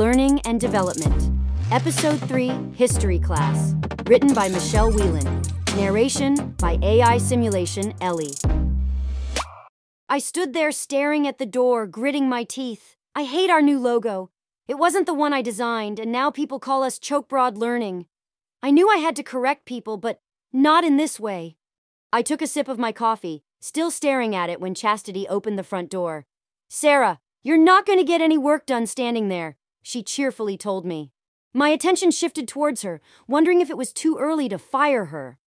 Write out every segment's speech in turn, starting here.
Learning and Development. Episode 3 History Class. Written by Michelle Whelan. Narration by AI Simulation Ellie. I stood there staring at the door, gritting my teeth. I hate our new logo. It wasn't the one I designed, and now people call us Chokebroad Learning. I knew I had to correct people, but not in this way. I took a sip of my coffee, still staring at it when Chastity opened the front door. Sarah, you're not going to get any work done standing there, she cheerfully told me. My attention shifted towards her, wondering if it was too early to fire her.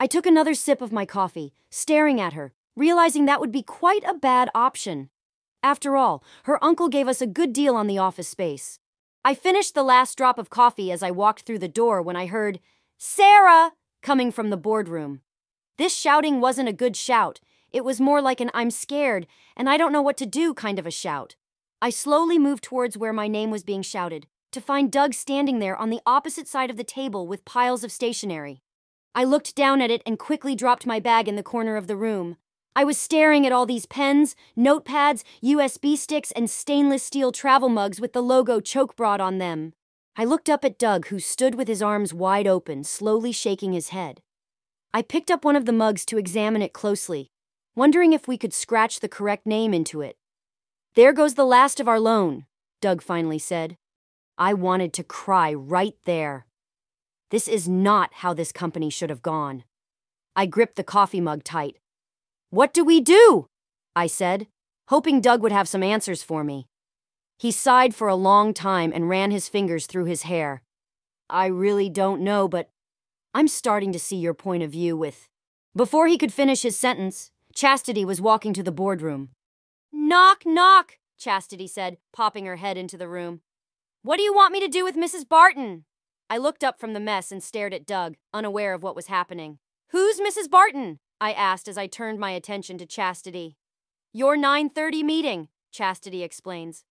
I took another sip of my coffee, staring at her, realizing that would be quite a bad option. After all, her uncle gave us a good deal on the office space. I finished the last drop of coffee as I walked through the door when I heard, Sarah! coming from the boardroom. This shouting wasn't a good shout. It was more like an I'm scared and I don't know what to do kind of a shout. I slowly moved towards where my name was being shouted, to find Doug standing there on the opposite side of the table with piles of stationery. I looked down at it and quickly dropped my bag in the corner of the room. I was staring at all these pens, notepads, USB sticks, and stainless steel travel mugs with the logo choke Chokebroad on them. I looked up at Doug, who stood with his arms wide open, slowly shaking his head. I picked up one of the mugs to examine it closely, wondering if we could scratch the correct name into it. There goes the last of our loan, Doug finally said. I wanted to cry right there. This is not how this company should have gone. I gripped the coffee mug tight. What do we do? I said, hoping Doug would have some answers for me. He sighed for a long time and ran his fingers through his hair. I really don't know, but I'm starting to see your point of view with. Before he could finish his sentence, Chastity was walking to the boardroom. Knock, knock, Chastity said, popping her head into the room. What do you want me to do with Mrs. Barton? I looked up from the mess and stared at Doug, unaware of what was happening. Who's Mrs. Barton? I asked as I turned my attention to Chastity. Your 9:30 meeting, Chastity explains.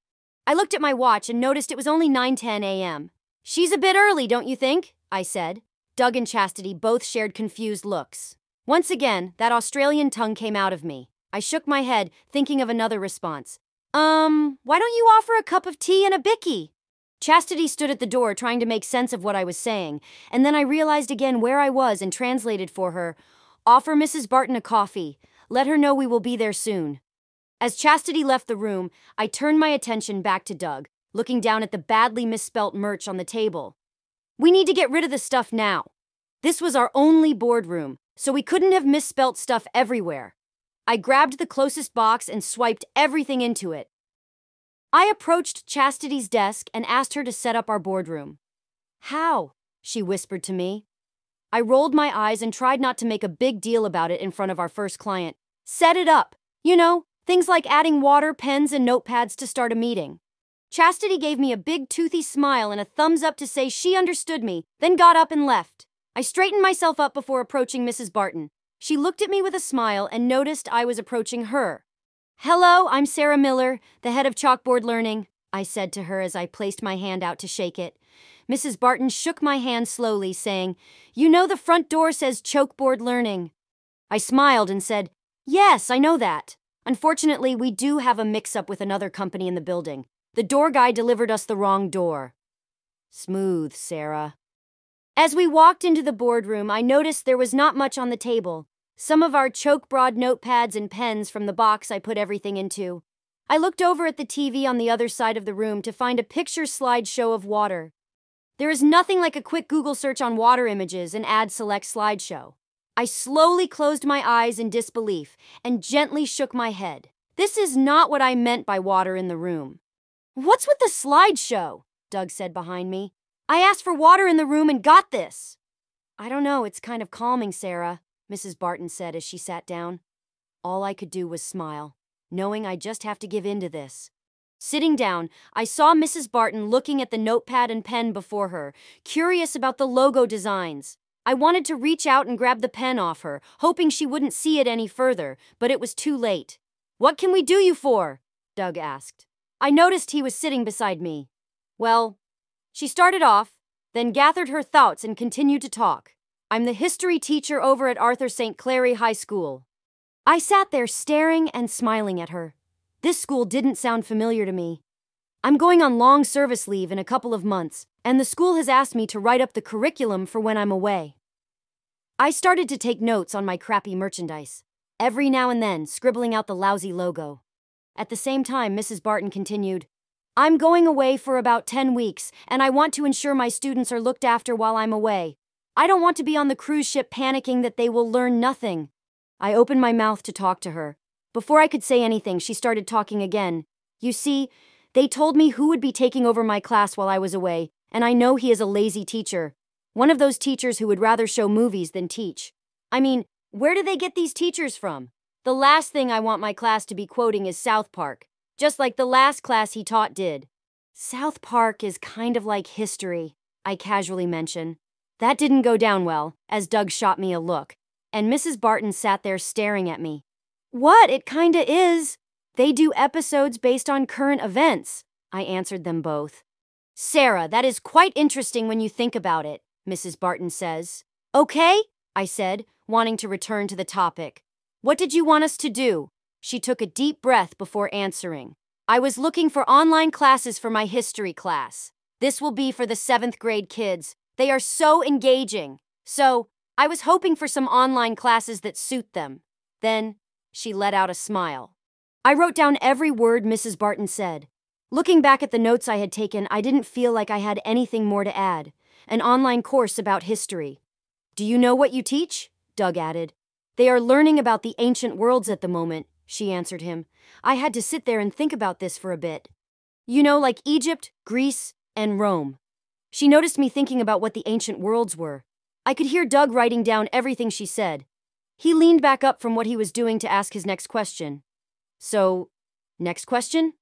I looked at my watch and noticed it was only 9:10 a.m. She's a bit early, don't you think? I said. Doug and Chastity both shared confused looks. Once again, that Australian tongue came out of me. I shook my head, thinking of another response. Um, why don't you offer a cup of tea and a bicky? Chastity stood at the door trying to make sense of what I was saying, and then I realized again where I was and translated for her Offer Mrs. Barton a coffee. Let her know we will be there soon. As Chastity left the room, I turned my attention back to Doug, looking down at the badly misspelt merch on the table. We need to get rid of the stuff now. This was our only boardroom, so we couldn't have misspelt stuff everywhere. I grabbed the closest box and swiped everything into it. I approached Chastity's desk and asked her to set up our boardroom. How? she whispered to me. I rolled my eyes and tried not to make a big deal about it in front of our first client. Set it up. You know, things like adding water, pens, and notepads to start a meeting. Chastity gave me a big toothy smile and a thumbs up to say she understood me, then got up and left. I straightened myself up before approaching Mrs. Barton. She looked at me with a smile and noticed I was approaching her. Hello, I'm Sarah Miller, the head of Chalkboard Learning, I said to her as I placed my hand out to shake it. Mrs. Barton shook my hand slowly, saying, You know the front door says Chalkboard Learning. I smiled and said, Yes, I know that. Unfortunately, we do have a mix up with another company in the building. The door guy delivered us the wrong door. Smooth, Sarah. As we walked into the boardroom, I noticed there was not much on the table. Some of our choke broad notepads and pens from the box I put everything into. I looked over at the TV on the other side of the room to find a picture slideshow of water. There is nothing like a quick Google search on water images and add select slideshow. I slowly closed my eyes in disbelief and gently shook my head. This is not what I meant by water in the room. What's with the slideshow? Doug said behind me. I asked for water in the room and got this. I don't know, it's kind of calming, Sarah, Mrs. Barton said as she sat down. All I could do was smile, knowing I just have to give in to this. Sitting down, I saw Mrs. Barton looking at the notepad and pen before her, curious about the logo designs. I wanted to reach out and grab the pen off her, hoping she wouldn't see it any further, but it was too late. What can we do you for? Doug asked. I noticed he was sitting beside me. Well, she started off, then gathered her thoughts and continued to talk. I'm the history teacher over at Arthur St. Clary High School. I sat there staring and smiling at her. This school didn't sound familiar to me. I'm going on long service leave in a couple of months, and the school has asked me to write up the curriculum for when I'm away. I started to take notes on my crappy merchandise, every now and then scribbling out the lousy logo. At the same time, Mrs. Barton continued, I'm going away for about 10 weeks, and I want to ensure my students are looked after while I'm away. I don't want to be on the cruise ship panicking that they will learn nothing. I opened my mouth to talk to her. Before I could say anything, she started talking again. You see, they told me who would be taking over my class while I was away, and I know he is a lazy teacher. One of those teachers who would rather show movies than teach. I mean, where do they get these teachers from? The last thing I want my class to be quoting is South Park, just like the last class he taught did. South Park is kind of like history, I casually mention. That didn't go down well, as Doug shot me a look, and Mrs. Barton sat there staring at me. What? It kinda is. They do episodes based on current events. I answered them both. Sarah, that is quite interesting when you think about it, Mrs. Barton says. Okay, I said, wanting to return to the topic. What did you want us to do? She took a deep breath before answering. I was looking for online classes for my history class. This will be for the seventh grade kids. They are so engaging. So, I was hoping for some online classes that suit them. Then, she let out a smile. I wrote down every word Mrs. Barton said. Looking back at the notes I had taken, I didn't feel like I had anything more to add. An online course about history. Do you know what you teach? Doug added. They are learning about the ancient worlds at the moment, she answered him. I had to sit there and think about this for a bit. You know, like Egypt, Greece, and Rome. She noticed me thinking about what the ancient worlds were. I could hear Doug writing down everything she said. He leaned back up from what he was doing to ask his next question. So, next question?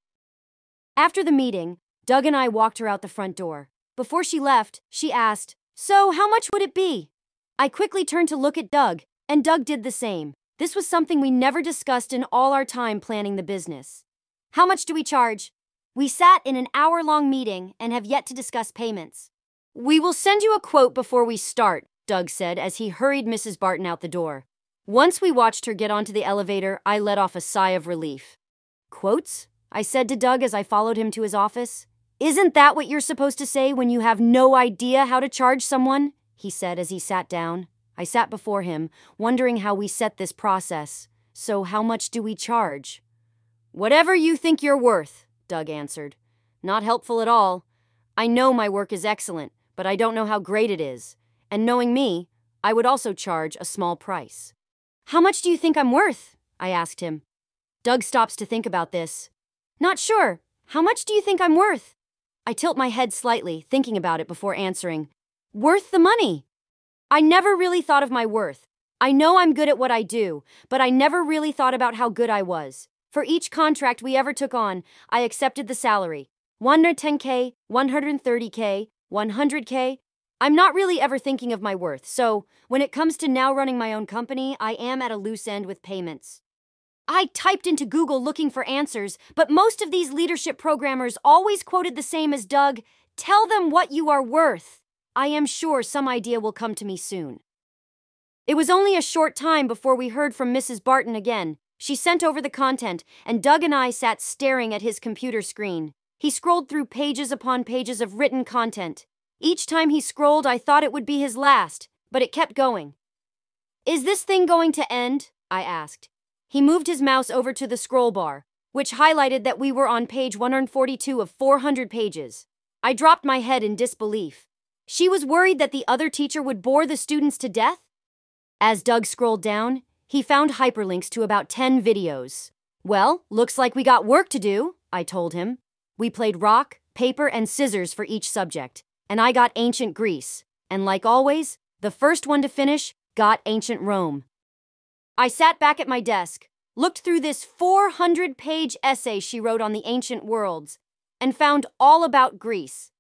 After the meeting, Doug and I walked her out the front door. Before she left, she asked, So, how much would it be? I quickly turned to look at Doug, and Doug did the same. This was something we never discussed in all our time planning the business. How much do we charge? We sat in an hour long meeting and have yet to discuss payments. We will send you a quote before we start, Doug said as he hurried Mrs. Barton out the door. Once we watched her get onto the elevator, I let off a sigh of relief. Quotes? I said to Doug as I followed him to his office. Isn't that what you're supposed to say when you have no idea how to charge someone? He said as he sat down. I sat before him, wondering how we set this process. So, how much do we charge? Whatever you think you're worth, Doug answered. Not helpful at all. I know my work is excellent, but I don't know how great it is. And knowing me, I would also charge a small price. How much do you think I'm worth? I asked him. Doug stops to think about this. Not sure. How much do you think I'm worth? I tilt my head slightly, thinking about it before answering. Worth the money. I never really thought of my worth. I know I'm good at what I do, but I never really thought about how good I was. For each contract we ever took on, I accepted the salary 110K, 130K, 100K. I'm not really ever thinking of my worth, so when it comes to now running my own company, I am at a loose end with payments. I typed into Google looking for answers, but most of these leadership programmers always quoted the same as Doug tell them what you are worth. I am sure some idea will come to me soon. It was only a short time before we heard from Mrs. Barton again. She sent over the content, and Doug and I sat staring at his computer screen. He scrolled through pages upon pages of written content. Each time he scrolled, I thought it would be his last, but it kept going. Is this thing going to end? I asked. He moved his mouse over to the scroll bar, which highlighted that we were on page 142 of 400 pages. I dropped my head in disbelief. She was worried that the other teacher would bore the students to death? As Doug scrolled down, he found hyperlinks to about 10 videos. Well, looks like we got work to do, I told him. We played rock, paper, and scissors for each subject, and I got ancient Greece. And like always, the first one to finish got ancient Rome. I sat back at my desk, looked through this 400 page essay she wrote on the ancient worlds, and found all about Greece.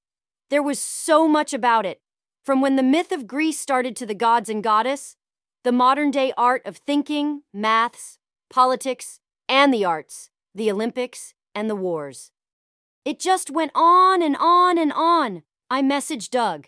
There was so much about it, from when the myth of Greece started to the gods and goddess, the modern day art of thinking, maths, politics, and the arts, the Olympics, and the wars. It just went on and on and on. I messaged Doug.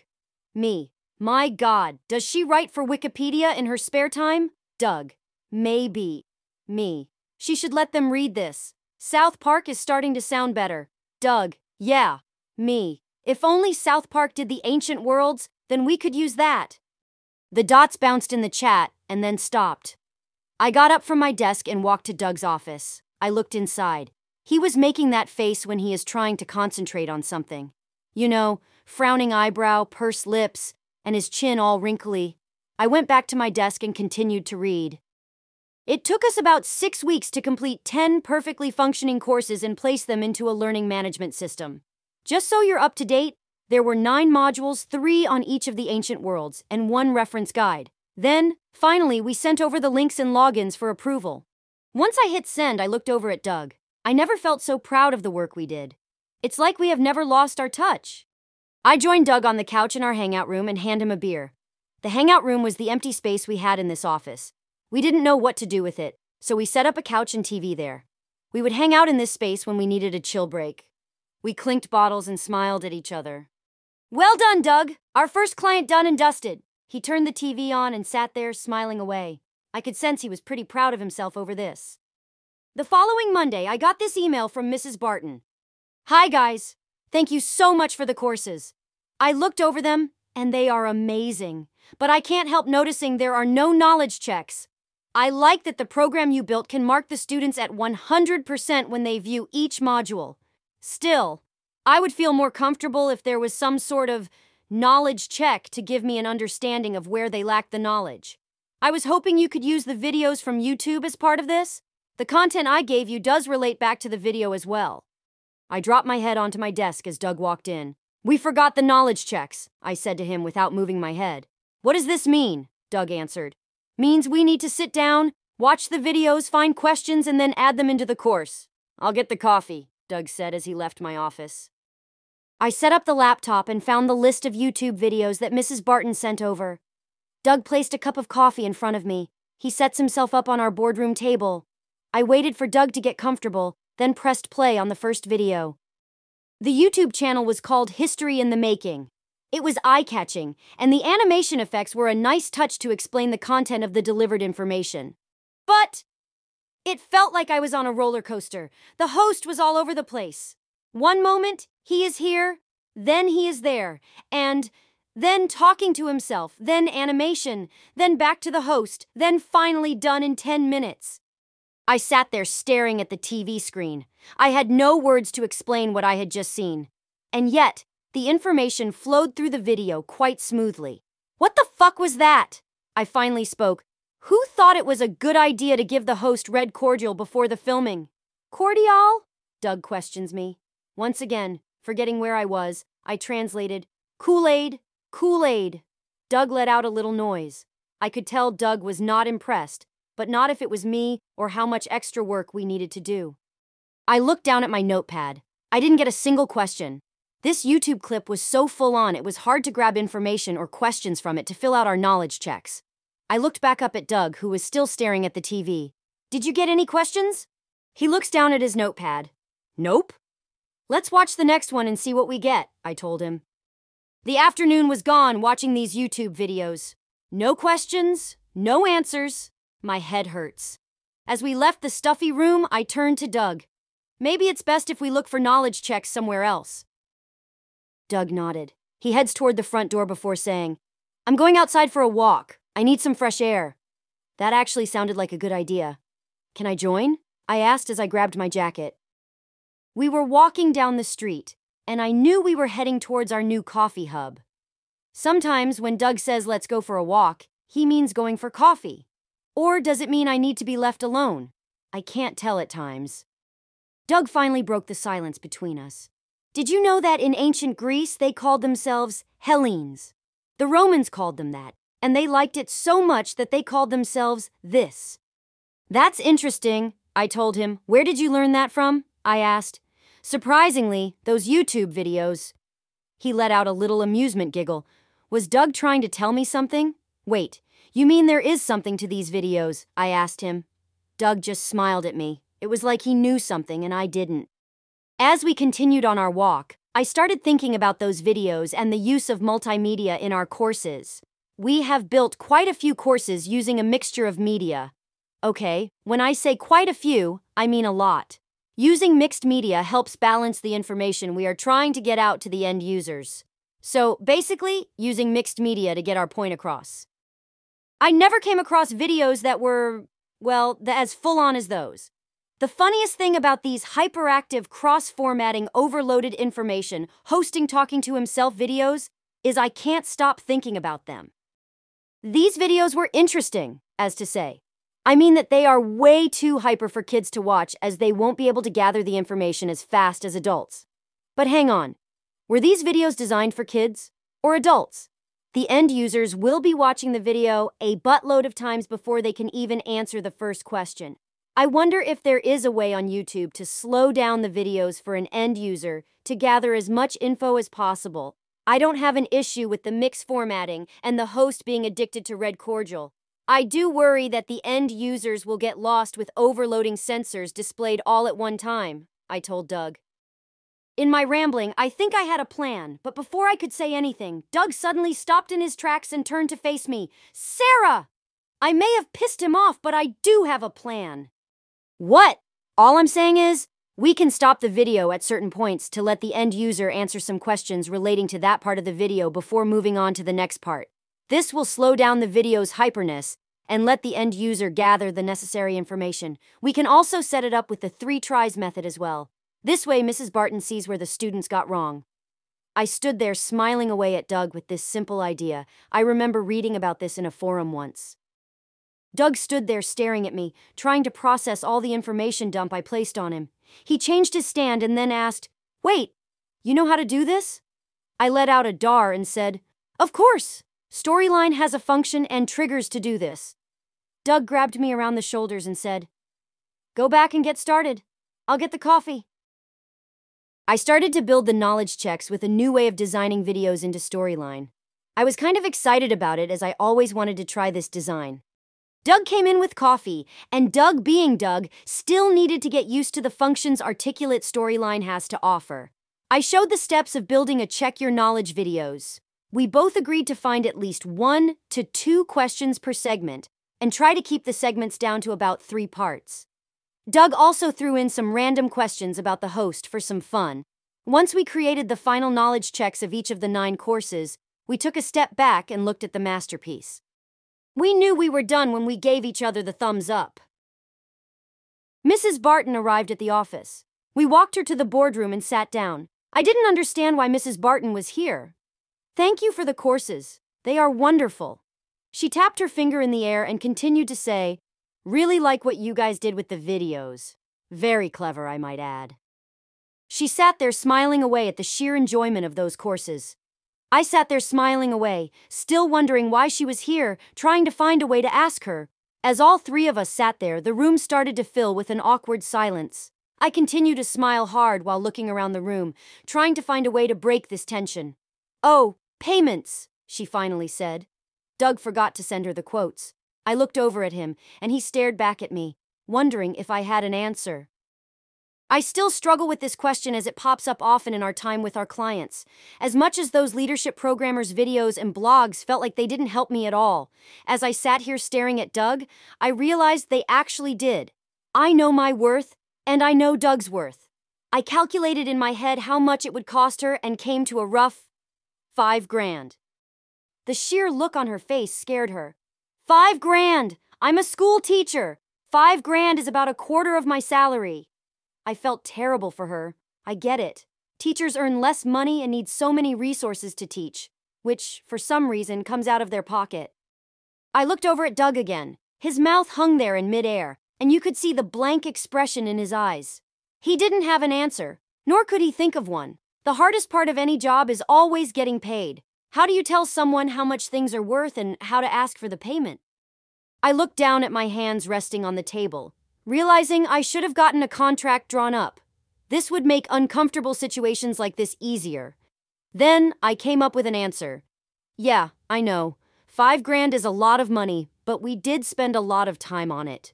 Me. My God, does she write for Wikipedia in her spare time? Doug. Maybe. Me. She should let them read this. South Park is starting to sound better. Doug. Yeah, me. If only South Park did the ancient worlds, then we could use that. The dots bounced in the chat and then stopped. I got up from my desk and walked to Doug's office. I looked inside. He was making that face when he is trying to concentrate on something. You know, frowning eyebrow, pursed lips, and his chin all wrinkly. I went back to my desk and continued to read. It took us about six weeks to complete 10 perfectly functioning courses and place them into a learning management system. Just so you're up to date, there were nine modules, three on each of the ancient worlds, and one reference guide. Then, finally, we sent over the links and logins for approval. Once I hit send, I looked over at Doug. I never felt so proud of the work we did. It's like we have never lost our touch. I joined Doug on the couch in our hangout room and hand him a beer. The hangout room was the empty space we had in this office. We didn't know what to do with it, so we set up a couch and TV there. We would hang out in this space when we needed a chill break. We clinked bottles and smiled at each other. Well done, Doug! Our first client done and dusted. He turned the TV on and sat there smiling away. I could sense he was pretty proud of himself over this. The following Monday, I got this email from Mrs. Barton. Hi, guys. Thank you so much for the courses. I looked over them, and they are amazing but I can't help noticing there are no knowledge checks. I like that the program you built can mark the students at 100% when they view each module. Still, I would feel more comfortable if there was some sort of knowledge check to give me an understanding of where they lack the knowledge. I was hoping you could use the videos from YouTube as part of this. The content I gave you does relate back to the video as well. I dropped my head onto my desk as Doug walked in. We forgot the knowledge checks, I said to him without moving my head. What does this mean? Doug answered. Means we need to sit down, watch the videos, find questions, and then add them into the course. I'll get the coffee, Doug said as he left my office. I set up the laptop and found the list of YouTube videos that Mrs. Barton sent over. Doug placed a cup of coffee in front of me. He sets himself up on our boardroom table. I waited for Doug to get comfortable, then pressed play on the first video. The YouTube channel was called History in the Making. It was eye catching, and the animation effects were a nice touch to explain the content of the delivered information. But it felt like I was on a roller coaster. The host was all over the place. One moment, he is here, then he is there, and then talking to himself, then animation, then back to the host, then finally done in 10 minutes. I sat there staring at the TV screen. I had no words to explain what I had just seen. And yet, the information flowed through the video quite smoothly. What the fuck was that? I finally spoke. Who thought it was a good idea to give the host red cordial before the filming? Cordial? Doug questions me. Once again, forgetting where I was, I translated Kool Aid, Kool Aid. Doug let out a little noise. I could tell Doug was not impressed, but not if it was me or how much extra work we needed to do. I looked down at my notepad. I didn't get a single question. This YouTube clip was so full on it was hard to grab information or questions from it to fill out our knowledge checks. I looked back up at Doug, who was still staring at the TV. Did you get any questions? He looks down at his notepad. Nope. Let's watch the next one and see what we get, I told him. The afternoon was gone watching these YouTube videos. No questions, no answers. My head hurts. As we left the stuffy room, I turned to Doug. Maybe it's best if we look for knowledge checks somewhere else. Doug nodded. He heads toward the front door before saying, I'm going outside for a walk. I need some fresh air. That actually sounded like a good idea. Can I join? I asked as I grabbed my jacket. We were walking down the street, and I knew we were heading towards our new coffee hub. Sometimes when Doug says let's go for a walk, he means going for coffee. Or does it mean I need to be left alone? I can't tell at times. Doug finally broke the silence between us. Did you know that in ancient Greece they called themselves Hellenes? The Romans called them that, and they liked it so much that they called themselves this. That's interesting, I told him. Where did you learn that from? I asked. Surprisingly, those YouTube videos. He let out a little amusement giggle. Was Doug trying to tell me something? Wait, you mean there is something to these videos? I asked him. Doug just smiled at me. It was like he knew something and I didn't. As we continued on our walk, I started thinking about those videos and the use of multimedia in our courses. We have built quite a few courses using a mixture of media. Okay, when I say quite a few, I mean a lot. Using mixed media helps balance the information we are trying to get out to the end users. So, basically, using mixed media to get our point across. I never came across videos that were, well, as full on as those. The funniest thing about these hyperactive, cross formatting, overloaded information, hosting talking to himself videos is I can't stop thinking about them. These videos were interesting, as to say. I mean that they are way too hyper for kids to watch as they won't be able to gather the information as fast as adults. But hang on. Were these videos designed for kids or adults? The end users will be watching the video a buttload of times before they can even answer the first question. I wonder if there is a way on YouTube to slow down the videos for an end user to gather as much info as possible. I don't have an issue with the mix formatting and the host being addicted to red cordial. I do worry that the end users will get lost with overloading sensors displayed all at one time, I told Doug. In my rambling, I think I had a plan, but before I could say anything, Doug suddenly stopped in his tracks and turned to face me. Sarah! I may have pissed him off, but I do have a plan. What? All I'm saying is, we can stop the video at certain points to let the end user answer some questions relating to that part of the video before moving on to the next part. This will slow down the video's hyperness and let the end user gather the necessary information. We can also set it up with the three tries method as well. This way, Mrs. Barton sees where the students got wrong. I stood there smiling away at Doug with this simple idea. I remember reading about this in a forum once. Doug stood there staring at me, trying to process all the information dump I placed on him. He changed his stand and then asked, Wait, you know how to do this? I let out a dar and said, Of course! Storyline has a function and triggers to do this. Doug grabbed me around the shoulders and said, Go back and get started. I'll get the coffee. I started to build the knowledge checks with a new way of designing videos into Storyline. I was kind of excited about it as I always wanted to try this design. Doug came in with coffee, and Doug, being Doug, still needed to get used to the functions Articulate Storyline has to offer. I showed the steps of building a Check Your Knowledge videos. We both agreed to find at least one to two questions per segment and try to keep the segments down to about three parts. Doug also threw in some random questions about the host for some fun. Once we created the final knowledge checks of each of the nine courses, we took a step back and looked at the masterpiece. We knew we were done when we gave each other the thumbs up. Mrs. Barton arrived at the office. We walked her to the boardroom and sat down. I didn't understand why Mrs. Barton was here. Thank you for the courses. They are wonderful. She tapped her finger in the air and continued to say, Really like what you guys did with the videos. Very clever, I might add. She sat there smiling away at the sheer enjoyment of those courses. I sat there smiling away, still wondering why she was here, trying to find a way to ask her. As all three of us sat there, the room started to fill with an awkward silence. I continued to smile hard while looking around the room, trying to find a way to break this tension. Oh, payments, she finally said. Doug forgot to send her the quotes. I looked over at him, and he stared back at me, wondering if I had an answer. I still struggle with this question as it pops up often in our time with our clients. As much as those leadership programmers' videos and blogs felt like they didn't help me at all, as I sat here staring at Doug, I realized they actually did. I know my worth, and I know Doug's worth. I calculated in my head how much it would cost her and came to a rough five grand. The sheer look on her face scared her. Five grand! I'm a school teacher! Five grand is about a quarter of my salary. I felt terrible for her. I get it. Teachers earn less money and need so many resources to teach, which, for some reason, comes out of their pocket. I looked over at Doug again. His mouth hung there in midair, and you could see the blank expression in his eyes. He didn't have an answer, nor could he think of one. The hardest part of any job is always getting paid. How do you tell someone how much things are worth and how to ask for the payment? I looked down at my hands resting on the table, realizing I should have gotten a contract drawn up. This would make uncomfortable situations like this easier. Then I came up with an answer. Yeah, I know. Five grand is a lot of money, but we did spend a lot of time on it.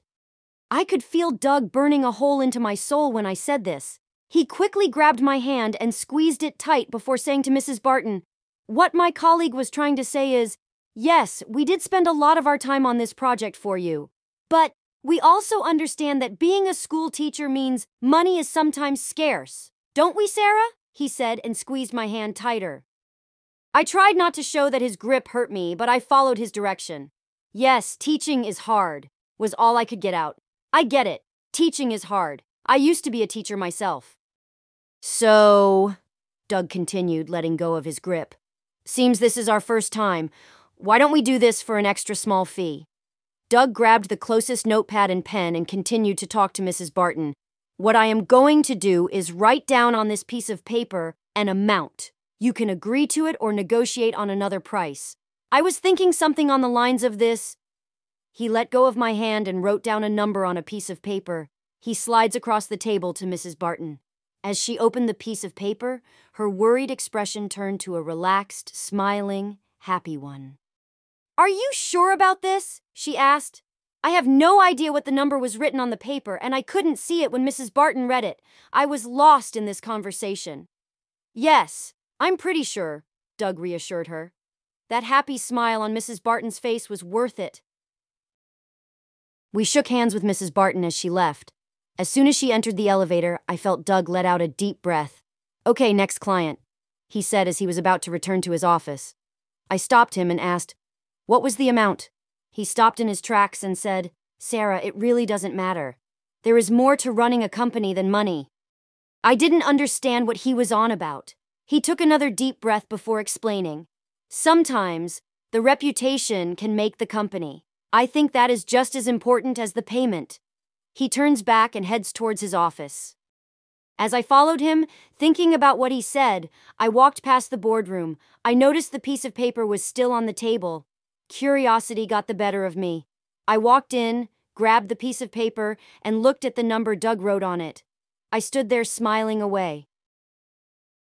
I could feel Doug burning a hole into my soul when I said this. He quickly grabbed my hand and squeezed it tight before saying to Mrs. Barton, what my colleague was trying to say is yes, we did spend a lot of our time on this project for you. But We also understand that being a school teacher means money is sometimes scarce. Don't we, Sarah? He said and squeezed my hand tighter. I tried not to show that his grip hurt me, but I followed his direction. Yes, teaching is hard, was all I could get out. I get it. Teaching is hard. I used to be a teacher myself. So, Doug continued, letting go of his grip. Seems this is our first time. Why don't we do this for an extra small fee? Doug grabbed the closest notepad and pen and continued to talk to Mrs. Barton. What I am going to do is write down on this piece of paper an amount. You can agree to it or negotiate on another price. I was thinking something on the lines of this. He let go of my hand and wrote down a number on a piece of paper. He slides across the table to Mrs. Barton. As she opened the piece of paper, her worried expression turned to a relaxed, smiling, happy one. Are you sure about this? she asked. I have no idea what the number was written on the paper, and I couldn't see it when Mrs. Barton read it. I was lost in this conversation. Yes, I'm pretty sure, Doug reassured her. That happy smile on Mrs. Barton's face was worth it. We shook hands with Mrs. Barton as she left. As soon as she entered the elevator, I felt Doug let out a deep breath. Okay, next client, he said as he was about to return to his office. I stopped him and asked, What was the amount? He stopped in his tracks and said, Sarah, it really doesn't matter. There is more to running a company than money. I didn't understand what he was on about. He took another deep breath before explaining. Sometimes, the reputation can make the company. I think that is just as important as the payment. He turns back and heads towards his office. As I followed him, thinking about what he said, I walked past the boardroom. I noticed the piece of paper was still on the table. Curiosity got the better of me. I walked in, grabbed the piece of paper, and looked at the number Doug wrote on it. I stood there smiling away.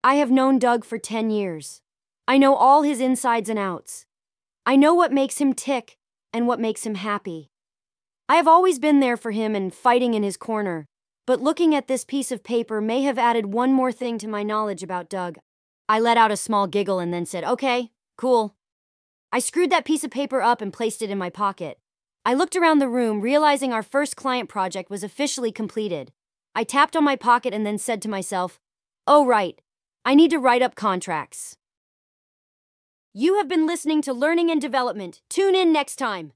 I have known Doug for 10 years. I know all his insides and outs. I know what makes him tick and what makes him happy. I have always been there for him and fighting in his corner, but looking at this piece of paper may have added one more thing to my knowledge about Doug. I let out a small giggle and then said, Okay, cool. I screwed that piece of paper up and placed it in my pocket. I looked around the room, realizing our first client project was officially completed. I tapped on my pocket and then said to myself, Oh, right, I need to write up contracts. You have been listening to Learning and Development. Tune in next time.